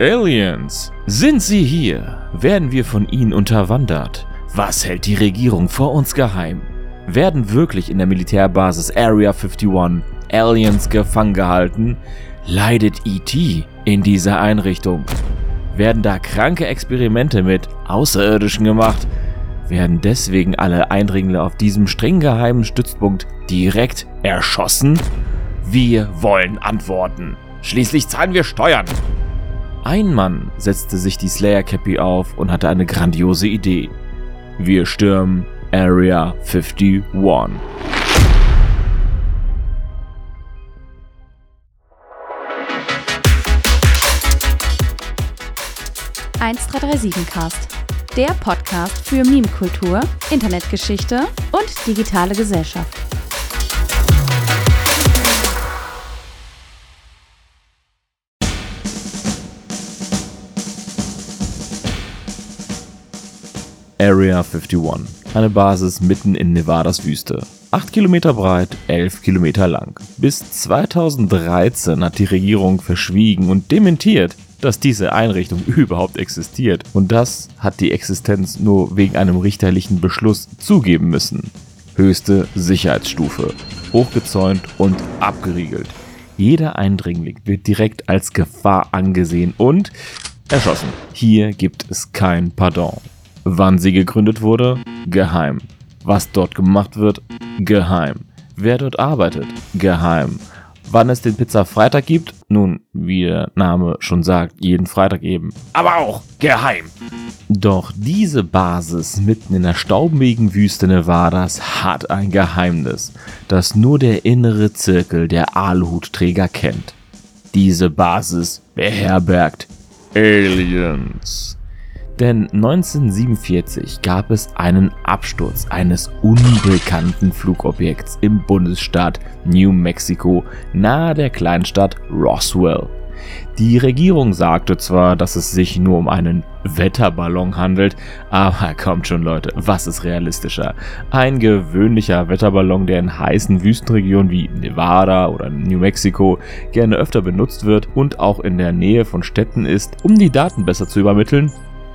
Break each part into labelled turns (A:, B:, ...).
A: Aliens! Sind sie hier? Werden wir von ihnen unterwandert? Was hält die Regierung vor uns geheim? Werden wirklich in der Militärbasis Area 51 Aliens gefangen gehalten? Leidet ET in dieser Einrichtung? Werden da kranke Experimente mit Außerirdischen gemacht? Werden deswegen alle Eindringlinge auf diesem streng geheimen Stützpunkt direkt erschossen? Wir wollen Antworten. Schließlich zahlen wir Steuern. Ein Mann setzte sich die Slayer Cappy auf und hatte eine grandiose Idee. Wir stürmen Area 51.
B: 1337 Cast. Der Podcast für Meme-Kultur, Internetgeschichte und digitale Gesellschaft.
A: Area 51. Eine Basis mitten in Nevadas Wüste. 8 Kilometer breit, 11 Kilometer lang. Bis 2013 hat die Regierung verschwiegen und dementiert, dass diese Einrichtung überhaupt existiert. Und das hat die Existenz nur wegen einem richterlichen Beschluss zugeben müssen. Höchste Sicherheitsstufe. Hochgezäunt und abgeriegelt. Jeder Eindringling wird direkt als Gefahr angesehen und erschossen. Hier gibt es kein Pardon. Wann sie gegründet wurde? Geheim. Was dort gemacht wird? Geheim. Wer dort arbeitet? Geheim. Wann es den Pizza Freitag gibt? Nun, wie der Name schon sagt, jeden Freitag eben. Aber auch geheim. Doch diese Basis mitten in der staubigen Wüste Nevadas hat ein Geheimnis, das nur der innere Zirkel der Aluhutträger kennt. Diese Basis beherbergt Aliens. Denn 1947 gab es einen Absturz eines unbekannten Flugobjekts im Bundesstaat New Mexico nahe der Kleinstadt Roswell. Die Regierung sagte zwar, dass es sich nur um einen Wetterballon handelt, aber kommt schon Leute, was ist realistischer? Ein gewöhnlicher Wetterballon, der in heißen Wüstenregionen wie Nevada oder New Mexico gerne öfter benutzt wird und auch in der Nähe von Städten ist, um die Daten besser zu übermitteln?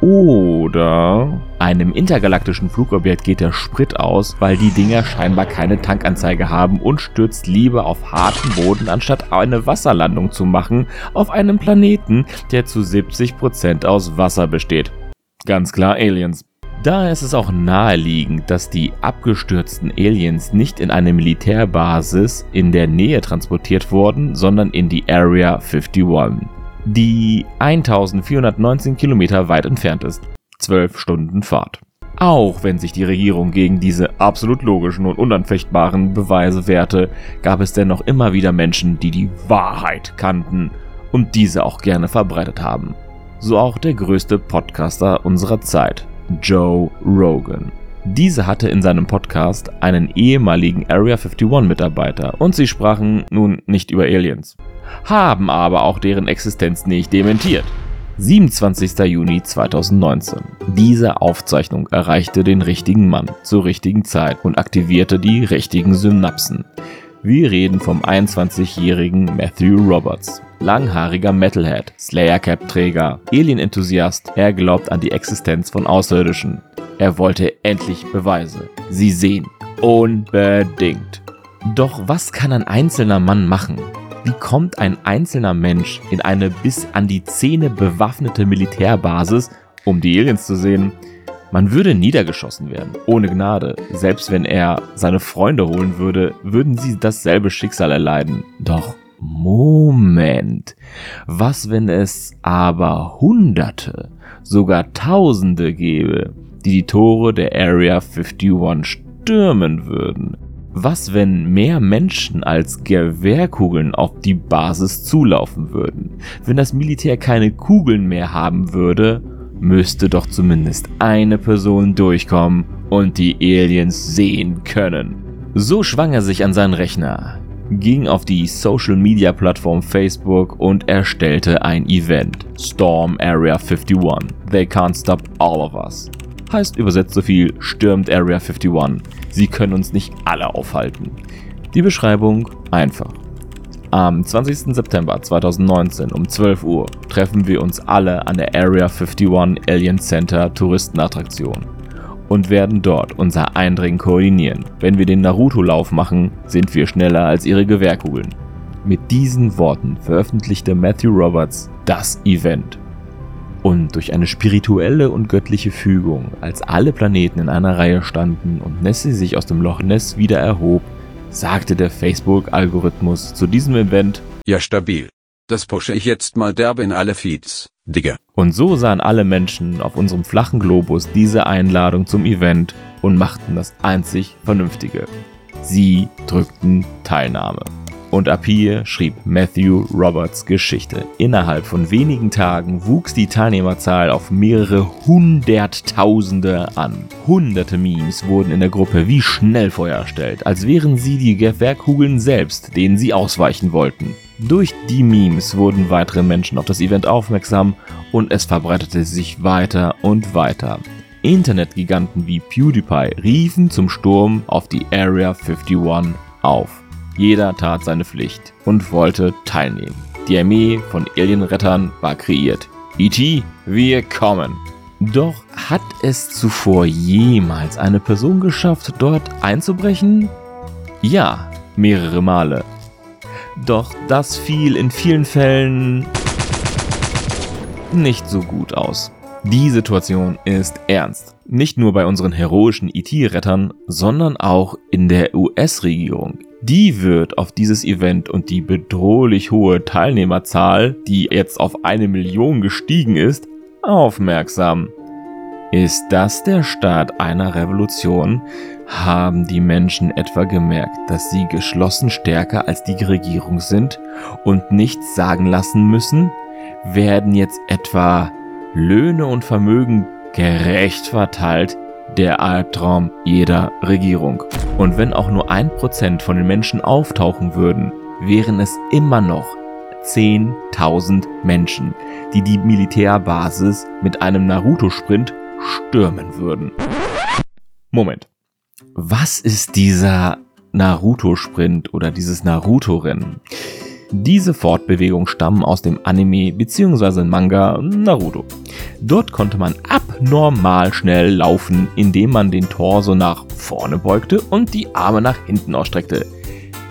A: Oder einem intergalaktischen Flugobjekt geht der Sprit aus, weil die Dinger scheinbar keine Tankanzeige haben und stürzt lieber auf harten Boden, anstatt eine Wasserlandung zu machen auf einem Planeten, der zu 70% aus Wasser besteht. Ganz klar Aliens. Daher ist es auch naheliegend, dass die abgestürzten Aliens nicht in eine Militärbasis in der Nähe transportiert wurden, sondern in die Area 51 die 1419 Kilometer weit entfernt ist. 12 Stunden Fahrt. Auch wenn sich die Regierung gegen diese absolut logischen und unanfechtbaren Beweise wehrte, gab es dennoch immer wieder Menschen, die die Wahrheit kannten und diese auch gerne verbreitet haben. So auch der größte Podcaster unserer Zeit, Joe Rogan. Diese hatte in seinem Podcast einen ehemaligen Area 51 Mitarbeiter und sie sprachen nun nicht über Aliens, haben aber auch deren Existenz nicht dementiert. 27. Juni 2019. Diese Aufzeichnung erreichte den richtigen Mann zur richtigen Zeit und aktivierte die richtigen Synapsen. Wir reden vom 21-jährigen Matthew Roberts. Langhaariger Metalhead, Slayer-Cap-Träger, Alien-Enthusiast, er glaubt an die Existenz von Außerirdischen. Er wollte endlich Beweise. Sie sehen. Unbedingt. Doch was kann ein einzelner Mann machen? Wie kommt ein einzelner Mensch in eine bis an die Zähne bewaffnete Militärbasis, um die Aliens zu sehen? Man würde niedergeschossen werden, ohne Gnade. Selbst wenn er seine Freunde holen würde, würden sie dasselbe Schicksal erleiden. Doch Moment. Was, wenn es aber Hunderte, sogar Tausende gäbe, die die Tore der Area 51 stürmen würden. Was, wenn mehr Menschen als Gewehrkugeln auf die Basis zulaufen würden? Wenn das Militär keine Kugeln mehr haben würde, müsste doch zumindest eine Person durchkommen und die Aliens sehen können. So schwang er sich an seinen Rechner, ging auf die Social Media Plattform Facebook und erstellte ein Event. Storm Area 51. They can't stop all of us heißt übersetzt so viel stürmt Area 51. Sie können uns nicht alle aufhalten. Die Beschreibung einfach. Am 20. September 2019 um 12 Uhr treffen wir uns alle an der Area 51 Alien Center Touristenattraktion und werden dort unser Eindringen koordinieren. Wenn wir den Naruto-Lauf machen, sind wir schneller als ihre Gewehrkugeln. Mit diesen Worten veröffentlichte Matthew Roberts das Event. Und durch eine spirituelle und göttliche Fügung, als alle Planeten in einer Reihe standen und Nessie sich aus dem Loch Ness wieder erhob, sagte der Facebook-Algorithmus zu diesem Event,
C: Ja stabil. Das pushe ich jetzt mal derbe in alle Feeds, Digga.
A: Und so sahen alle Menschen auf unserem flachen Globus diese Einladung zum Event und machten das einzig Vernünftige. Sie drückten Teilnahme. Und ab hier schrieb Matthew Roberts Geschichte. Innerhalb von wenigen Tagen wuchs die Teilnehmerzahl auf mehrere Hunderttausende an. Hunderte Memes wurden in der Gruppe wie Schnellfeuer erstellt, als wären sie die Gewehrkugeln selbst, denen sie ausweichen wollten. Durch die Memes wurden weitere Menschen auf das Event aufmerksam und es verbreitete sich weiter und weiter. Internetgiganten wie PewDiePie riefen zum Sturm auf die Area 51 auf. Jeder tat seine Pflicht und wollte teilnehmen. Die Armee von Alienrettern war kreiert. E.T., wir kommen! Doch hat es zuvor jemals eine Person geschafft, dort einzubrechen? Ja, mehrere Male. Doch das fiel in vielen Fällen nicht so gut aus. Die Situation ist ernst. Nicht nur bei unseren heroischen IT-Rettern, sondern auch in der US-Regierung. Die wird auf dieses Event und die bedrohlich hohe Teilnehmerzahl, die jetzt auf eine Million gestiegen ist, aufmerksam. Ist das der Start einer Revolution? Haben die Menschen etwa gemerkt, dass sie geschlossen stärker als die Regierung sind und nichts sagen lassen müssen? Werden jetzt etwa Löhne und Vermögen gerecht verteilt? Der Albtraum jeder Regierung. Und wenn auch nur ein Prozent von den Menschen auftauchen würden, wären es immer noch 10.000 Menschen, die die Militärbasis mit einem Naruto-Sprint stürmen würden. Moment. Was ist dieser Naruto-Sprint oder dieses Naruto-Rennen? Diese Fortbewegungen stammen aus dem Anime bzw. Manga Naruto. Dort konnte man abnormal schnell laufen, indem man den Torso nach vorne beugte und die Arme nach hinten ausstreckte.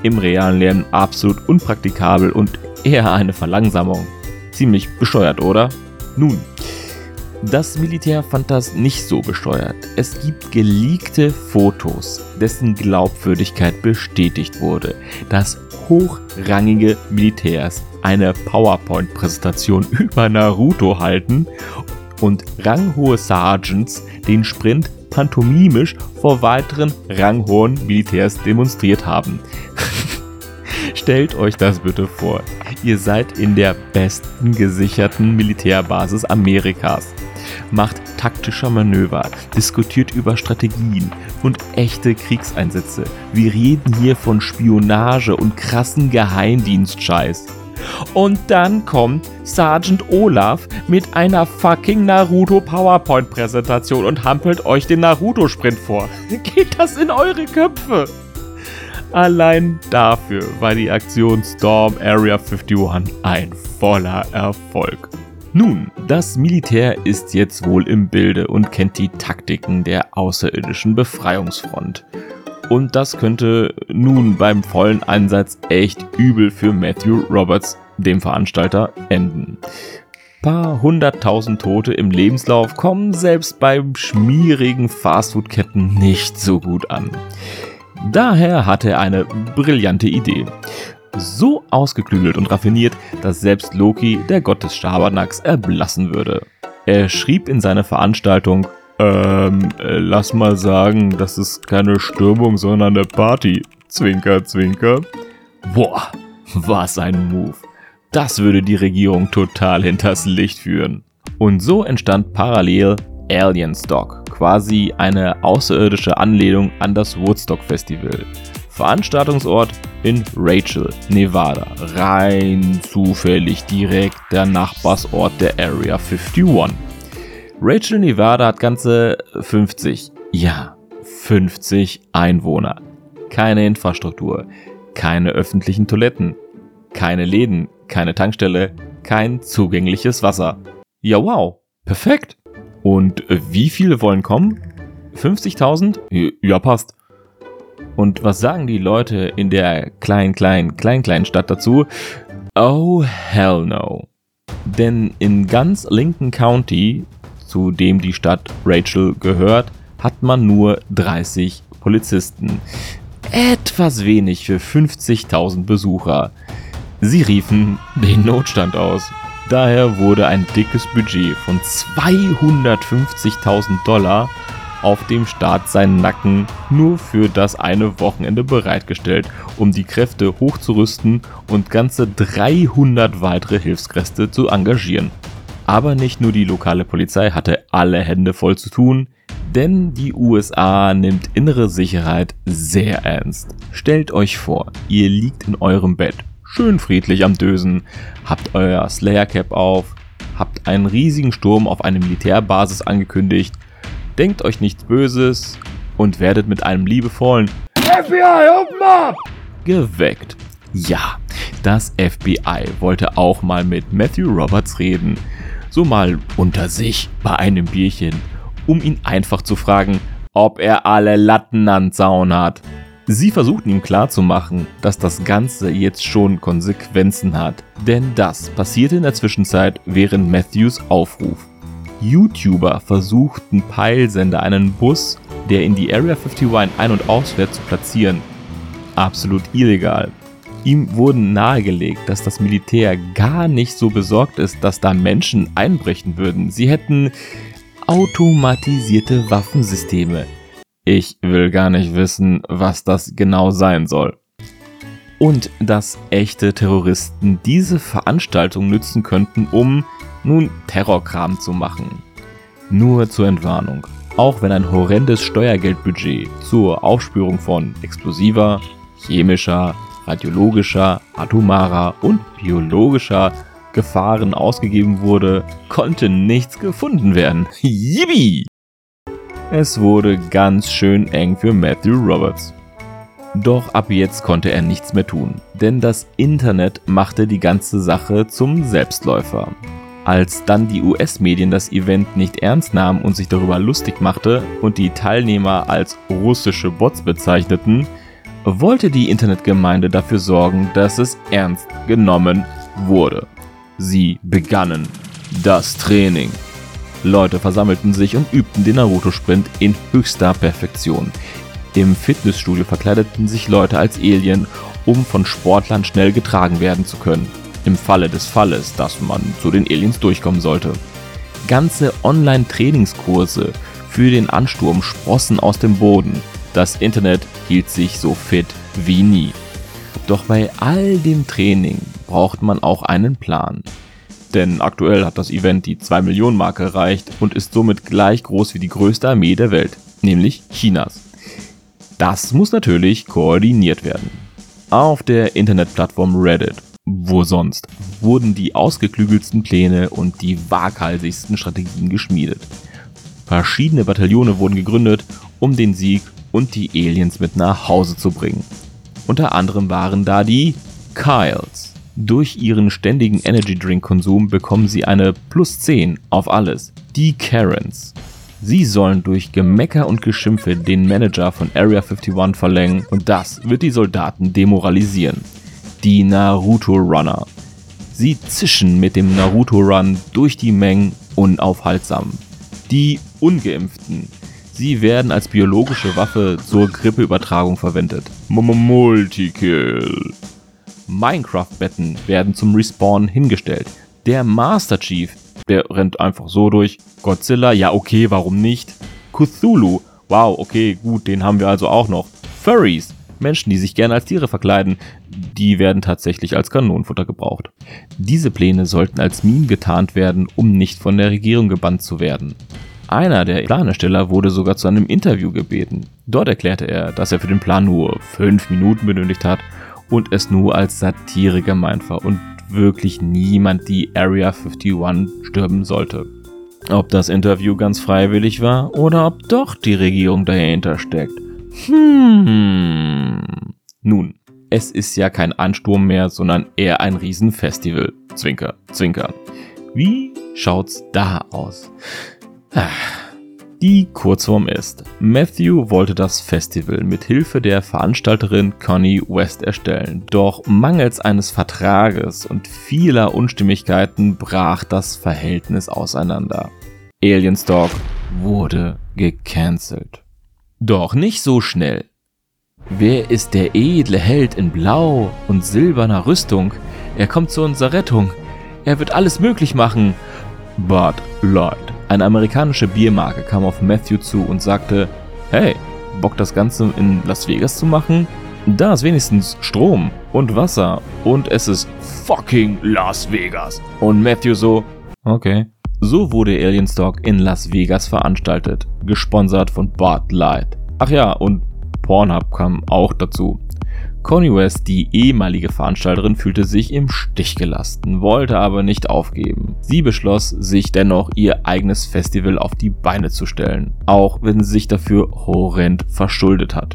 A: Im realen Leben absolut unpraktikabel und eher eine Verlangsamung. Ziemlich besteuert, oder? Nun, das Militär fand das nicht so besteuert. Es gibt geleakte Fotos, dessen Glaubwürdigkeit bestätigt wurde, dass hochrangige Militärs eine PowerPoint-Präsentation über Naruto halten und ranghohe Sergeants den Sprint pantomimisch vor weiteren ranghohen Militärs demonstriert haben. Stellt euch das bitte vor. Ihr seid in der besten gesicherten Militärbasis Amerikas macht taktische Manöver, diskutiert über Strategien und echte Kriegseinsätze. Wir reden hier von Spionage und krassen Geheimdienstscheiß. Und dann kommt Sergeant Olaf mit einer fucking Naruto PowerPoint Präsentation und hampelt euch den Naruto Sprint vor. Geht das in eure Köpfe? Allein dafür war die Aktion Storm Area 51 ein voller Erfolg. Nun, das Militär ist jetzt wohl im Bilde und kennt die Taktiken der außerirdischen Befreiungsfront. Und das könnte nun beim vollen Einsatz echt übel für Matthew Roberts, dem Veranstalter, enden. Paar hunderttausend Tote im Lebenslauf kommen selbst beim schmierigen Fastfood-Ketten nicht so gut an. Daher hatte er eine brillante Idee so ausgeklügelt und raffiniert, dass selbst Loki, der Gott des Schabernacks, erblassen würde. Er schrieb in seiner Veranstaltung, ähm, äh, lass mal sagen, das ist keine Stürmung, sondern eine Party. Zwinker, zwinker. Boah, was ein Move. Das würde die Regierung total hinters Licht führen. Und so entstand parallel Alien Stock, quasi eine außerirdische Anlehnung an das Woodstock Festival. Veranstaltungsort in Rachel, Nevada. Rein zufällig direkt der Nachbarsort der Area 51. Rachel, Nevada hat ganze 50, ja, 50 Einwohner. Keine Infrastruktur, keine öffentlichen Toiletten, keine Läden, keine Tankstelle, kein zugängliches Wasser. Ja, wow, perfekt. Und wie viele wollen kommen? 50.000? Ja, passt. Und was sagen die Leute in der klein, klein, klein, kleinen Stadt dazu? Oh, hell no. Denn in ganz Lincoln County, zu dem die Stadt Rachel gehört, hat man nur 30 Polizisten. Etwas wenig für 50.000 Besucher. Sie riefen den Notstand aus. Daher wurde ein dickes Budget von 250.000 Dollar auf dem Staat seinen Nacken nur für das eine Wochenende bereitgestellt, um die Kräfte hochzurüsten und ganze 300 weitere Hilfskräfte zu engagieren. Aber nicht nur die lokale Polizei hatte alle Hände voll zu tun, denn die USA nimmt innere Sicherheit sehr ernst. Stellt euch vor, ihr liegt in eurem Bett, schön friedlich am Dösen, habt euer Slayer Cap auf, habt einen riesigen Sturm auf eine Militärbasis angekündigt denkt euch nichts Böses und werdet mit einem liebevollen FBI, open up! geweckt. Ja, das FBI wollte auch mal mit Matthew Roberts reden. So mal unter sich bei einem Bierchen, um ihn einfach zu fragen, ob er alle Latten an Zaun hat. Sie versuchten ihm klarzumachen, dass das Ganze jetzt schon Konsequenzen hat, denn das passierte in der Zwischenzeit während Matthews Aufruf. YouTuber versuchten Peilsender einen Bus, der in die Area 51 ein- und ausfährt, zu platzieren. Absolut illegal. Ihm wurden nahegelegt, dass das Militär gar nicht so besorgt ist, dass da Menschen einbrechen würden. Sie hätten automatisierte Waffensysteme. Ich will gar nicht wissen, was das genau sein soll. Und dass echte Terroristen diese Veranstaltung nützen könnten, um nun Terrorkram zu machen. Nur zur Entwarnung. Auch wenn ein horrendes Steuergeldbudget zur Aufspürung von explosiver, chemischer, radiologischer, atomarer und biologischer Gefahren ausgegeben wurde, konnte nichts gefunden werden. Yippie! Es wurde ganz schön eng für Matthew Roberts. Doch ab jetzt konnte er nichts mehr tun, denn das Internet machte die ganze Sache zum Selbstläufer. Als dann die US-Medien das Event nicht ernst nahmen und sich darüber lustig machte und die Teilnehmer als russische Bots bezeichneten, wollte die Internetgemeinde dafür sorgen, dass es ernst genommen wurde. Sie begannen das Training. Leute versammelten sich und übten den Naruto-Sprint in höchster Perfektion. Im Fitnessstudio verkleideten sich Leute als Alien, um von Sportlern schnell getragen werden zu können im Falle des Falles, dass man zu den Aliens durchkommen sollte. Ganze Online-Trainingskurse für den Ansturm sprossen aus dem Boden. Das Internet hielt sich so fit wie nie. Doch bei all dem Training braucht man auch einen Plan. Denn aktuell hat das Event die 2 Millionen Marke erreicht und ist somit gleich groß wie die größte Armee der Welt, nämlich Chinas. Das muss natürlich koordiniert werden. Auf der Internetplattform Reddit wo sonst, wurden die ausgeklügelsten Pläne und die waghalsigsten Strategien geschmiedet. Verschiedene Bataillone wurden gegründet, um den Sieg und die Aliens mit nach Hause zu bringen. Unter anderem waren da die Kyles. Durch ihren ständigen Energy Drink Konsum bekommen sie eine plus 10 auf alles. Die Karens. Sie sollen durch Gemecker und Geschimpfe den Manager von Area 51 verlängern und das wird die Soldaten demoralisieren die Naruto Runner. Sie zischen mit dem Naruto Run durch die Mengen unaufhaltsam. Die Ungeimpften. Sie werden als biologische Waffe zur Grippeübertragung verwendet. Multikill. Minecraft-Betten werden zum Respawn hingestellt. Der Master Chief, der rennt einfach so durch. Godzilla, ja okay, warum nicht? Cthulhu, wow, okay, gut, den haben wir also auch noch. Furries, Menschen, die sich gerne als Tiere verkleiden, die werden tatsächlich als Kanonenfutter gebraucht. Diese Pläne sollten als Meme getarnt werden, um nicht von der Regierung gebannt zu werden. Einer der Planersteller wurde sogar zu einem Interview gebeten. Dort erklärte er, dass er für den Plan nur 5 Minuten benötigt hat und es nur als Satire gemeint war und wirklich niemand die Area 51 stürmen sollte. Ob das Interview ganz freiwillig war oder ob doch die Regierung dahinter steckt. Hmm. Nun, Es ist ja kein Ansturm mehr, sondern eher ein Riesenfestival. Zwinker, zwinker. Wie schaut's da aus? Ah. Die Kurzform ist, Matthew wollte das Festival mit Hilfe der Veranstalterin Connie West erstellen, doch mangels eines Vertrages und vieler Unstimmigkeiten brach das Verhältnis auseinander. Alienstalk wurde gecancelt. Doch nicht so schnell. Wer ist der edle Held in blau und silberner Rüstung? Er kommt zu unserer Rettung. Er wird alles möglich machen. Bud Light. Eine amerikanische Biermarke kam auf Matthew zu und sagte, hey, Bock das Ganze in Las Vegas zu machen? Da ist wenigstens Strom und Wasser und es ist fucking Las Vegas. Und Matthew so, okay. So wurde Alienstock in Las Vegas veranstaltet, gesponsert von Bud Light. Ach ja, und Pornhub kam auch dazu. Connie West, die ehemalige Veranstalterin, fühlte sich im Stich gelassen, wollte aber nicht aufgeben. Sie beschloss, sich dennoch ihr eigenes Festival auf die Beine zu stellen, auch wenn sie sich dafür horrend verschuldet hat.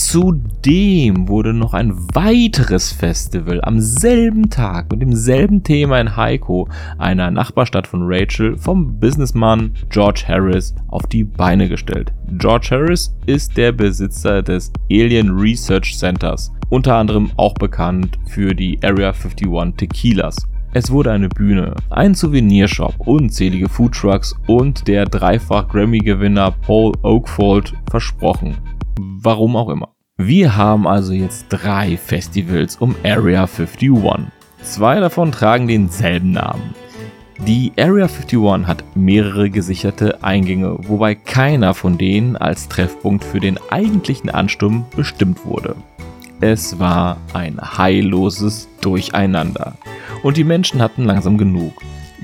A: Zudem wurde noch ein weiteres Festival am selben Tag mit demselben Thema in Heiko, einer Nachbarstadt von Rachel, vom Businessman George Harris auf die Beine gestellt. George Harris ist der Besitzer des Alien Research Centers, unter anderem auch bekannt für die Area 51 Tequilas. Es wurde eine Bühne, ein Souvenirshop, unzählige Foodtrucks und der dreifach Grammy-Gewinner Paul Oakfold versprochen. Warum auch immer. Wir haben also jetzt drei Festivals um Area 51. Zwei davon tragen denselben Namen. Die Area 51 hat mehrere gesicherte Eingänge, wobei keiner von denen als Treffpunkt für den eigentlichen Ansturm bestimmt wurde. Es war ein heilloses Durcheinander und die Menschen hatten langsam genug.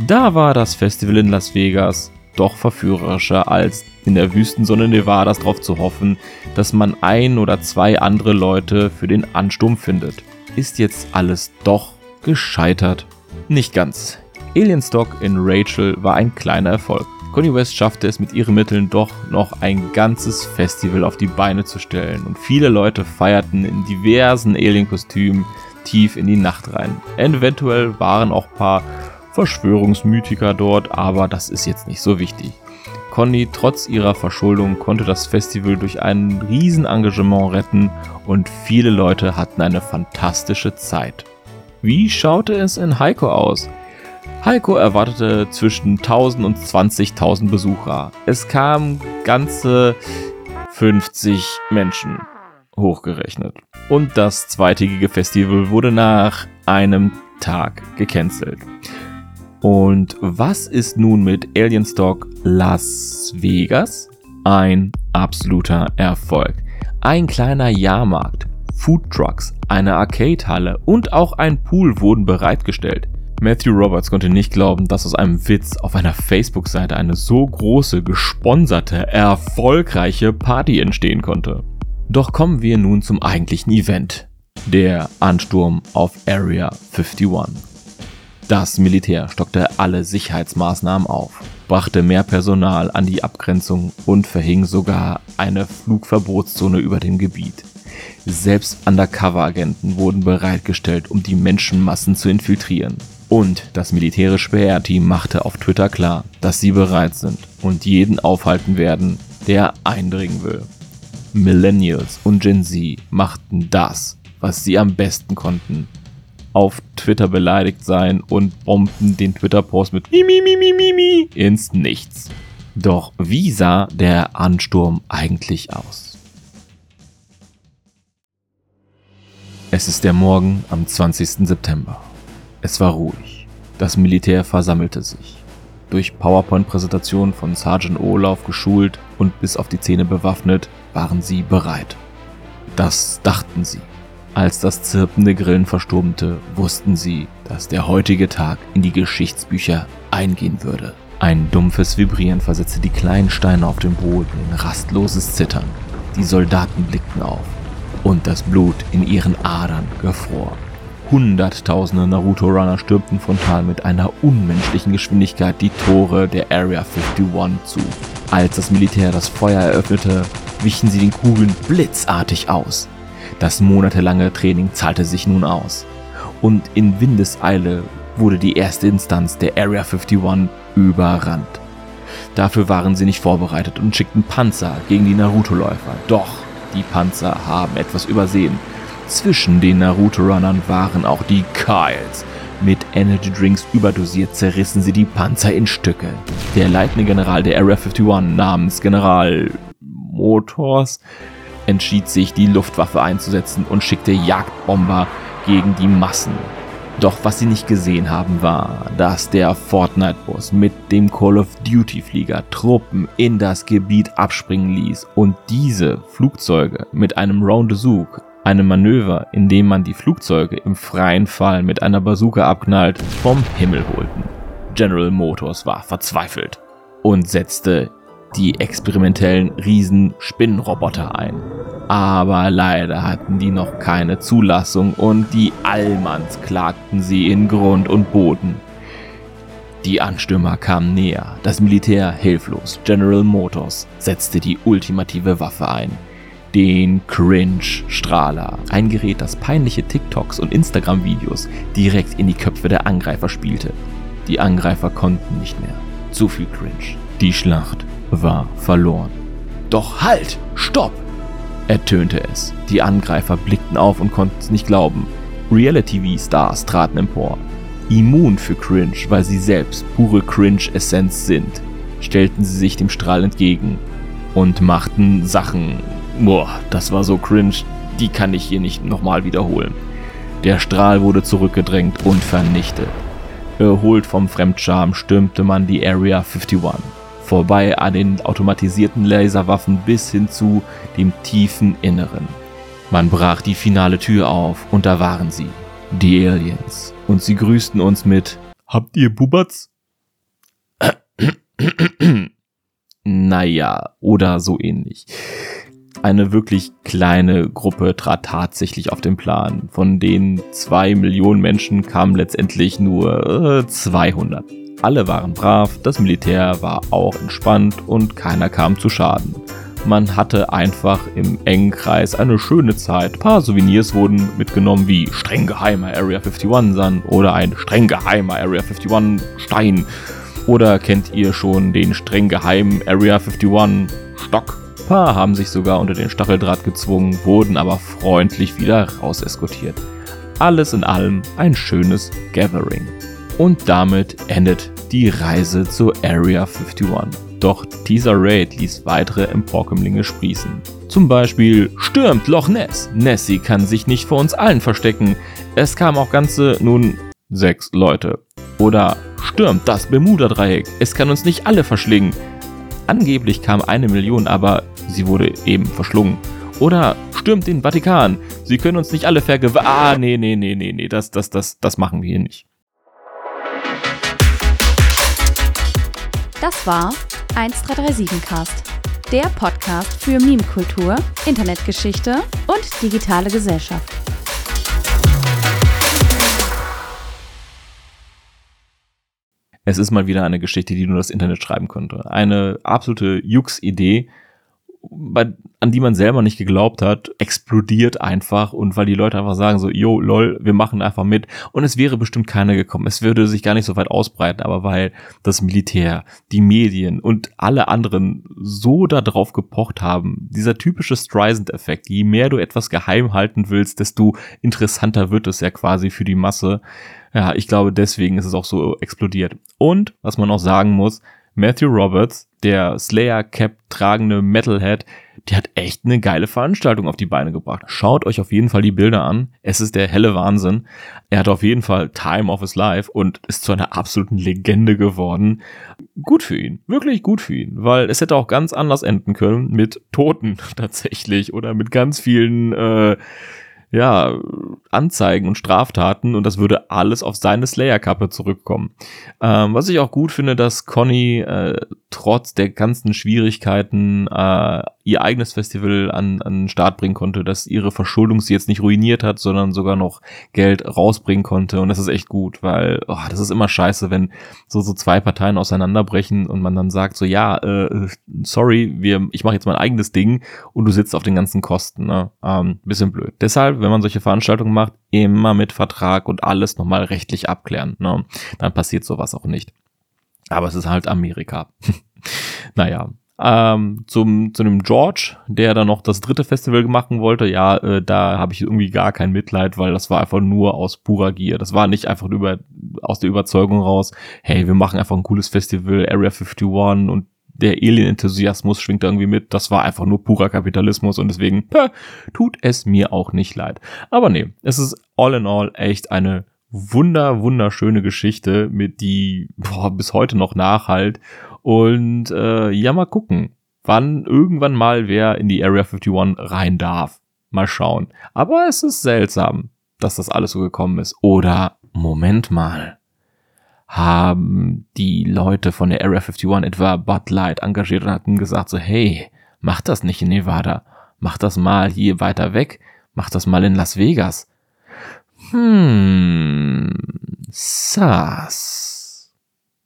A: Da war das Festival in Las Vegas doch verführerischer als in der Wüstensonne Nevadas darauf zu hoffen, dass man ein oder zwei andere Leute für den Ansturm findet. Ist jetzt alles doch gescheitert? Nicht ganz. Alienstock in Rachel war ein kleiner Erfolg. Connie West schaffte es mit ihren Mitteln doch noch ein ganzes Festival auf die Beine zu stellen und viele Leute feierten in diversen Alien-Kostümen tief in die Nacht rein. Eventuell waren auch ein paar Verschwörungsmythiker dort, aber das ist jetzt nicht so wichtig. Conny trotz ihrer Verschuldung konnte das Festival durch ein Riesenengagement retten und viele Leute hatten eine fantastische Zeit. Wie schaute es in Heiko aus? Heiko erwartete zwischen 1000 und 20.000 Besucher. Es kamen ganze 50 Menschen hochgerechnet. Und das zweitägige Festival wurde nach einem Tag gecancelt. Und was ist nun mit Alienstock Las Vegas? Ein absoluter Erfolg. Ein kleiner Jahrmarkt, Foodtrucks, eine Arcade-Halle und auch ein Pool wurden bereitgestellt. Matthew Roberts konnte nicht glauben, dass aus einem Witz auf einer Facebook-Seite eine so große, gesponserte, erfolgreiche Party entstehen konnte. Doch kommen wir nun zum eigentlichen Event. Der Ansturm auf Area 51. Das Militär stockte alle Sicherheitsmaßnahmen auf, brachte mehr Personal an die Abgrenzung und verhing sogar eine Flugverbotszone über dem Gebiet. Selbst Undercover-Agenten wurden bereitgestellt, um die Menschenmassen zu infiltrieren. Und das militärische PR-Team machte auf Twitter klar, dass sie bereit sind und jeden aufhalten werden, der eindringen will. Millennials und Gen Z machten das, was sie am besten konnten, auf Twitter beleidigt sein und bomben den Twitter-Post mit Mimi ins Nichts. Doch wie sah der Ansturm eigentlich aus? Es ist der Morgen am 20. September. Es war ruhig. Das Militär versammelte sich. Durch PowerPoint-Präsentationen von Sergeant Olaf geschult und bis auf die Zähne bewaffnet, waren sie bereit. Das dachten sie. Als das zirpende Grillen verstummte, wussten sie, dass der heutige Tag in die Geschichtsbücher eingehen würde. Ein dumpfes Vibrieren versetzte die kleinen Steine auf dem Boden in rastloses Zittern. Die Soldaten blickten auf und das Blut in ihren Adern gefror. Hunderttausende Naruto-Runner stürmten frontal mit einer unmenschlichen Geschwindigkeit die Tore der Area 51 zu. Als das Militär das Feuer eröffnete, wichen sie den Kugeln blitzartig aus. Das monatelange Training zahlte sich nun aus. Und in Windeseile wurde die erste Instanz der Area 51 überrannt. Dafür waren sie nicht vorbereitet und schickten Panzer gegen die Naruto-Läufer. Doch die Panzer haben etwas übersehen. Zwischen den Naruto-Runnern waren auch die Kyles. Mit Energy Drinks überdosiert zerrissen sie die Panzer in Stücke. Der leitende General der Area 51 namens General Motors entschied sich, die Luftwaffe einzusetzen und schickte Jagdbomber gegen die Massen. Doch was sie nicht gesehen haben, war, dass der Fortnite-Bus mit dem Call of Duty-Flieger Truppen in das Gebiet abspringen ließ und diese Flugzeuge mit einem Round-the-Zook, einem Manöver, in dem man die Flugzeuge im freien Fall mit einer Bazooka abknallt, vom Himmel holten. General Motors war verzweifelt und setzte die experimentellen Riesen-Spinnenroboter ein. Aber leider hatten die noch keine Zulassung und die Allmanns klagten sie in Grund und Boden. Die Anstürmer kamen näher, das Militär hilflos. General Motors setzte die ultimative Waffe ein. Den Cringe-Strahler. Ein Gerät, das peinliche TikToks und Instagram-Videos direkt in die Köpfe der Angreifer spielte. Die Angreifer konnten nicht mehr. Zu viel Cringe. Die Schlacht war verloren. Doch halt! Stopp! ertönte es. Die Angreifer blickten auf und konnten es nicht glauben. Reality-V-Stars traten empor. Immun für Cringe, weil sie selbst pure Cringe-Essenz sind, stellten sie sich dem Strahl entgegen und machten Sachen. Boah, das war so cringe, die kann ich hier nicht nochmal wiederholen. Der Strahl wurde zurückgedrängt und vernichtet. Erholt vom Fremdscham stürmte man die Area 51 vorbei an den automatisierten Laserwaffen bis hin zu dem tiefen Inneren. Man brach die finale Tür auf und da waren sie, die Aliens. Und sie grüßten uns mit Habt ihr Bubatz? naja, oder so ähnlich. Eine wirklich kleine Gruppe trat tatsächlich auf den Plan. Von den zwei Millionen Menschen kamen letztendlich nur äh, 200. Alle waren brav, das Militär war auch entspannt und keiner kam zu Schaden. Man hatte einfach im engen Kreis eine schöne Zeit. Ein paar Souvenirs wurden mitgenommen wie streng geheimer Area 51 Sand oder ein streng geheimer Area 51 Stein. Oder kennt ihr schon den streng geheimen Area 51 Stock? Ein paar haben sich sogar unter den Stacheldraht gezwungen, wurden aber freundlich wieder raus eskortiert. Alles in allem ein schönes Gathering. Und damit endet die Reise zur Area 51. Doch dieser Raid ließ weitere Emporkömmlinge sprießen. Zum Beispiel stürmt Loch Ness. Nessie kann sich nicht vor uns allen verstecken. Es kamen auch ganze, nun, sechs Leute. Oder stürmt das Bermuda-Dreieck. Es kann uns nicht alle verschlingen. Angeblich kam eine Million, aber sie wurde eben verschlungen. Oder stürmt den Vatikan. Sie können uns nicht alle vergew... Ah, nee, nee, nee, nee, nee, das, das, das, das machen wir hier nicht.
B: Das war 1337 Cast, der Podcast für Meme-Kultur, Internetgeschichte und digitale Gesellschaft.
A: Es ist mal wieder eine Geschichte, die nur das Internet schreiben könnte. Eine absolute Jux-Idee, bei, an die man selber nicht geglaubt hat, explodiert einfach und weil die Leute einfach sagen so, yo, lol, wir machen einfach mit und es wäre bestimmt keiner gekommen. Es würde sich gar nicht so weit ausbreiten, aber weil das Militär, die Medien und alle anderen so darauf gepocht haben, dieser typische Streisand-Effekt, je mehr du etwas geheim halten willst, desto interessanter wird es ja quasi für die Masse. Ja, ich glaube, deswegen ist es auch so explodiert. Und, was man auch sagen muss, Matthew Roberts, der Slayer Cap tragende Metalhead, der hat echt eine geile Veranstaltung auf die Beine gebracht. Schaut euch auf jeden Fall die Bilder an. Es ist der helle Wahnsinn. Er hat auf jeden Fall Time of his Life und ist zu einer absoluten Legende geworden. Gut für ihn. Wirklich gut für ihn. Weil es hätte auch ganz anders enden können mit Toten tatsächlich oder mit ganz vielen, äh, ja, Anzeigen und Straftaten und das würde alles auf seine Slayer-Kappe zurückkommen. Ähm, was ich auch gut finde, dass Conny äh, trotz der ganzen Schwierigkeiten äh, ihr eigenes Festival an, an den Start bringen konnte, dass ihre Verschuldung sie jetzt nicht ruiniert hat, sondern sogar noch Geld rausbringen konnte und das ist echt gut, weil oh, das ist immer scheiße, wenn so so zwei Parteien auseinanderbrechen und man dann sagt so ja, äh, sorry, wir, ich mache jetzt mein eigenes Ding und du sitzt auf den ganzen Kosten, ne? ähm, bisschen blöd. Deshalb, wenn man solche Veranstaltungen macht, immer mit Vertrag und alles nochmal rechtlich abklären, ne? dann passiert sowas auch nicht. Aber es ist halt Amerika. naja, ähm, zum, zu dem George, der dann noch das dritte Festival machen wollte, ja, äh, da habe ich irgendwie gar kein Mitleid, weil das war einfach nur aus purer Gier. Das war nicht einfach über, aus der Überzeugung raus, hey, wir machen einfach ein cooles Festival, Area 51 und der Alien-Enthusiasmus schwingt da irgendwie mit. Das war einfach nur purer Kapitalismus und deswegen pah, tut es mir auch nicht leid. Aber nee, es ist all in all echt eine wunder, wunderschöne Geschichte, mit die boah, bis heute noch nachhalt. Und äh, ja, mal gucken, wann irgendwann mal wer in die Area 51 rein darf. Mal schauen. Aber es ist seltsam, dass das alles so gekommen ist. Oder, Moment mal, haben die Leute von der Area 51 etwa Bud Light engagiert und hatten gesagt so, hey, mach das nicht in Nevada. Mach das mal hier weiter weg. Mach das mal in Las Vegas. Hm, sass.